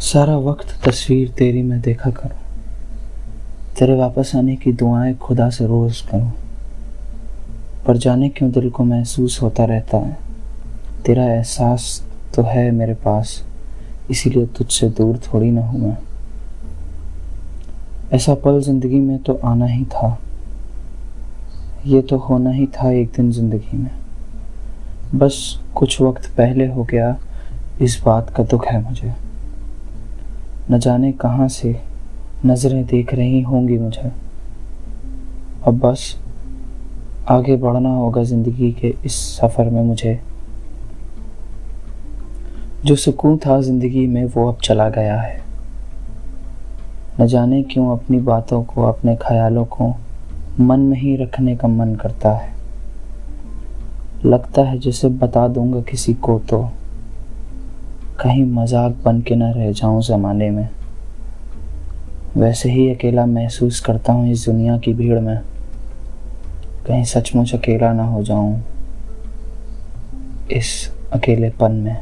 सारा वक्त तस्वीर तेरी मैं देखा करूँ। तेरे वापस आने की दुआएँ खुदा से रोज करूँ। पर जाने क्यों दिल को महसूस होता रहता है? तेरा एहसास तो है मेरे पास, इसीलिए तुझसे दूर थोड़ी ना हूँ मैं। ऐसा पल ज़िंदगी में तो आना ही था। ये तो होना ही था एक दिन ज़िंदगी में। बस कुछ वक्त पहले हो गया, इस बात का दुख है मुझे। न जाने कहाँ से नज़रें देख रही होंगी मुझे। अब बस आगे बढ़ना होगा ज़िंदगी के इस सफ़र में मुझे। जो सुकून था ज़िंदगी में वो अब चला गया है। न जाने क्यों अपनी बातों को, अपने ख्यालों को मन में ही रखने का मन करता है। लगता है जैसे बता दूँगा किसी को तो। कहीं मज़ाक बन के ना रह जाऊँ ज़माने में। वैसे ही अकेला महसूस करता हूँ इस दुनिया की भीड़ में। कहीं सचमुच अकेला ना हो जाऊँ इस अकेलेपन में।